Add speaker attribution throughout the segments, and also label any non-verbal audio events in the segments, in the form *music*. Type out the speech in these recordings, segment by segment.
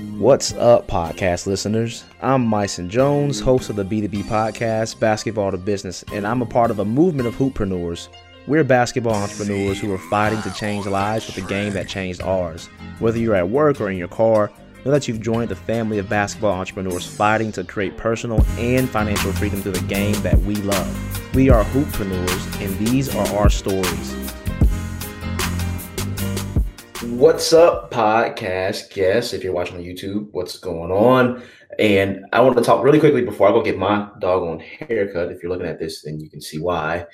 Speaker 1: What's up, podcast listeners? I'm Myson Jones, host of the B2B podcast, Basketball to Business, and I'm a part of a movement of hooppreneurs. We're basketball entrepreneurs who are fighting to change lives with the game that changed ours. Whether you're at work or in your car, know that you've joined the family of basketball entrepreneurs fighting to create personal and financial freedom through the game that we love. We are hooppreneurs, and these are our stories. What's up, podcast guests? If you're watching on YouTube, what's going on? And I want to talk really quickly before I go get my dog doggone haircut. If you're looking at this, then you can see why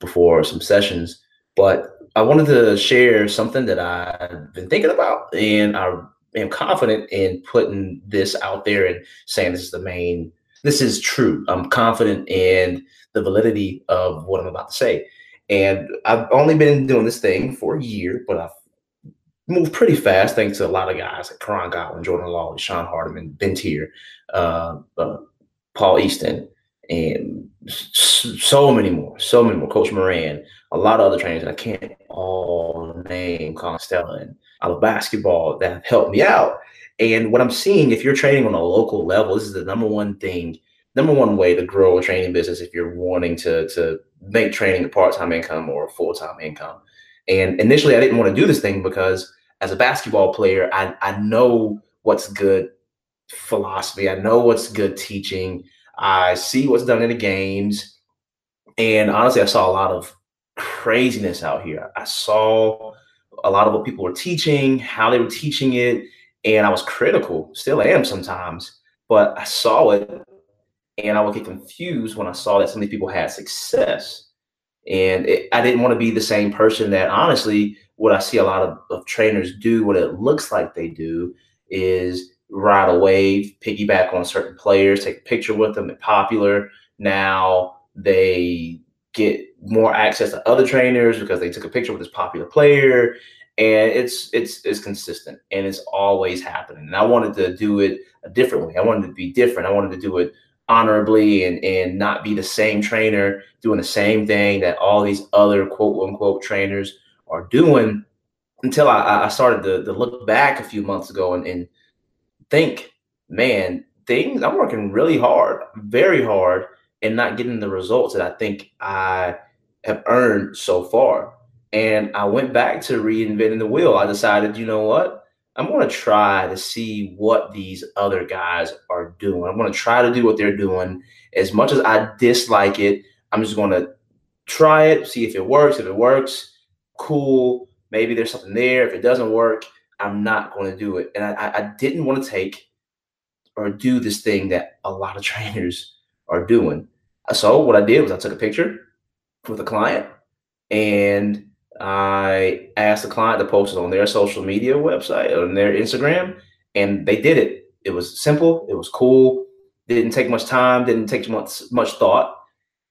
Speaker 1: before some sessions. But I wanted to share something that I've been thinking about, and I am confident in putting this out there and saying this is the main, this is true. I'm confident in the validity of what I'm about to say. And I've only been doing this thing for a year, but I've moved pretty fast thanks to a lot of guys like Karan Godwin, Jordan Lawley, Sean Hardiman, Ben Tier, uh, uh, Paul Easton, and so many more, so many more. Coach Moran, a lot of other trainers that I can't all name, Colin Stella, and I love basketball that have helped me out. And what I'm seeing, if you're training on a local level, this is the number one thing, number one way to grow a training business if you're wanting to to make training a part-time income or a full-time income. And initially, I didn't want to do this thing because as a basketball player, I, I know what's good philosophy. I know what's good teaching. I see what's done in the games. And honestly, I saw a lot of craziness out here. I saw a lot of what people were teaching, how they were teaching it. And I was critical, still am sometimes, but I saw it and I would get confused when I saw that some of these people had success. And it, I didn't want to be the same person that honestly what I see a lot of, of trainers do, what it looks like they do, is ride a wave, piggyback on certain players, take a picture with them, they're popular. Now they get more access to other trainers because they took a picture with this popular player. And it's it's it's consistent and it's always happening. And I wanted to do it a different way. I wanted to be different. I wanted to do it honorably and and not be the same trainer doing the same thing that all these other quote unquote trainers are doing until I, I started to, to, look back a few months ago and, and think, man, things I'm working really hard, very hard, and not getting the results that I think I have earned so far. And I went back to reinventing the wheel. I decided, you know what? I'm going to try to see what these other guys are doing. I'm going to try to do what they're doing. As much as I dislike it, I'm just going to try it, see if it works. If it works, cool. Maybe there's something there. If it doesn't work, I'm not going to do it. And I, I didn't want to take or do this thing that a lot of *laughs* trainers are doing. So what I did was I took a picture with a client and I asked the client to post it on their social media website, on their Instagram, and they did it. It was simple, it was cool, didn't take much time, didn't take much much thought.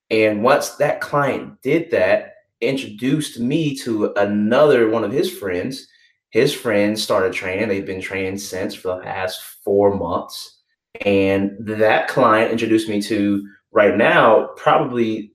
Speaker 1: And once that client did that, introduced me to another one of his friends. His friends started training. They've been training since for the past four months. And that client introduced me to right now, probably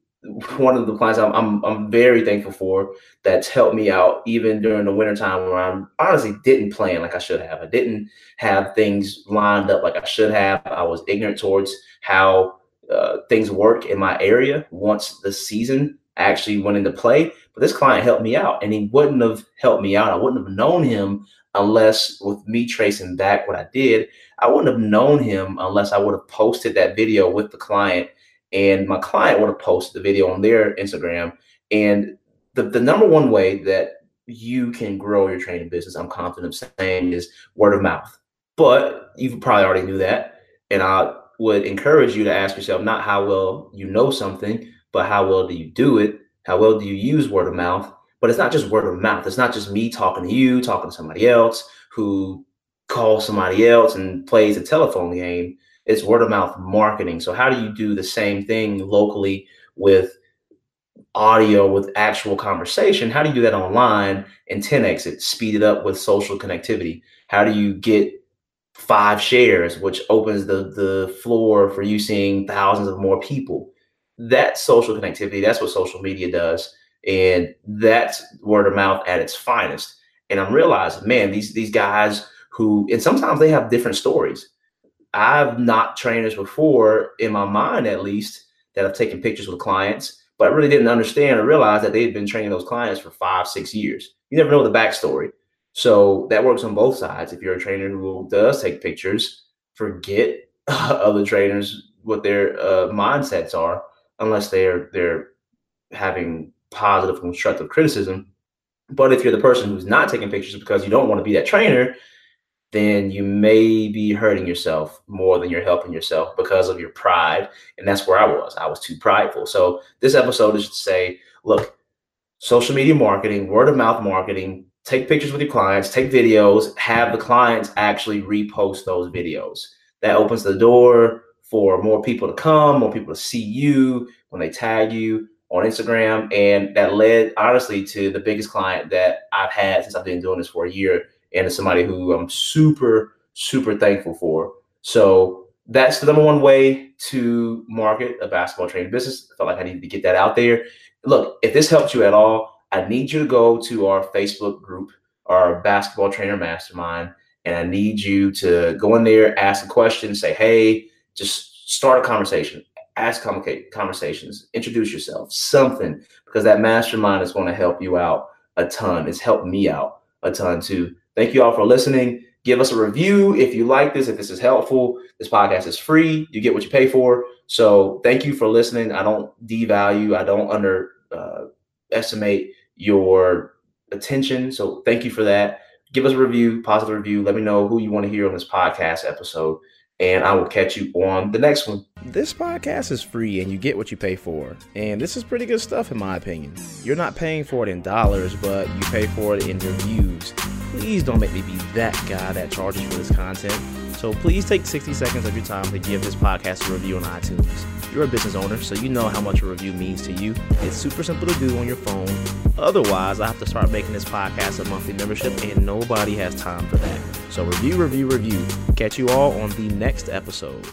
Speaker 1: one of the clients I'm, I'm, I'm very thankful for that's helped me out even during the wintertime where I honestly didn't plan like I should have. I didn't have things lined up like I should have. I was ignorant towards how uh, things work in my area once the season actually went into play. But this client helped me out, and he wouldn't have helped me out. I wouldn't have known him unless, with me tracing back what I did, I wouldn't have known him unless I would have posted that video with the client, and my client would have posted the video on their Instagram. And the, the number one way that you can grow your training business, I'm confident of saying, is word of mouth. But you probably already knew that. And I would encourage you to ask yourself not how well you know something, but how well do you do it? How well do you use word of mouth? But it's not just word of mouth. It's not just me talking to you, talking to somebody else who calls somebody else and plays a telephone game. It's word of mouth marketing. So, how do you do the same thing locally with audio, with actual conversation? How do you do that online and 10x it, speed it up with social connectivity? How do you get five shares, which opens the, the floor for you seeing thousands of more people? That social connectivity. That's what social media does. And that's word of mouth at its finest. And I'm realizing, man, these these guys who, and sometimes they have different stories. I've knocked trainers before, in my mind at least, that have taken pictures with clients, but I really didn't understand or realize that they've been training those clients for five, six years. You never know the backstory. So that works on both sides. If you're a trainer who does take pictures, forget *laughs* other trainers what their uh, mindsets are, unless they're they're having positive constructive criticism. But if you're the person who's not taking pictures because you don't want to be that trainer, then you may be hurting yourself more than you're helping yourself because of your pride. And that's where I was. I was too prideful. So this episode is to say, look, social media marketing, word of mouth marketing, take pictures with your clients, take videos, have the clients actually repost those videos. That opens the door for more people to come, more people to see you when they tag you on Instagram. And that led honestly to the biggest client that I've had since I've been doing this for a year. And it's somebody who I'm super, super thankful for. So that's the number one way to market a basketball training business. I felt like I needed to get that out there. Look, if this helps you at all, I need you to go to our Facebook group, our basketball trainer mastermind, and I need you to go in there, ask a question, say, hey, just start a conversation ask conversations, introduce yourself, something, because that mastermind is going to help you out a ton. It's helped me out a ton too. Thank you all for listening. Give us a review if you like this, if this is helpful. This podcast is free. You get what you pay for. So thank you for listening. I don't devalue, I don't underestimate uh, your attention. So thank you for that. Give us a review, positive review. Let me know who you want to hear on this podcast episode and I will catch you on the next one.
Speaker 2: This podcast is free and you get what you pay for. And this is pretty good stuff, in my opinion. You're not paying for it in dollars, but you pay for it in reviews. Please don't make me be that guy that charges for this content. So please take 60 seconds of your time to give this podcast a review on iTunes. You're a business owner, so you know how much a review means to you. It's super simple to do on your phone. Otherwise, I have to start making this podcast a monthly membership, and nobody has time for that. So review, review, review. Catch you all on the next episode.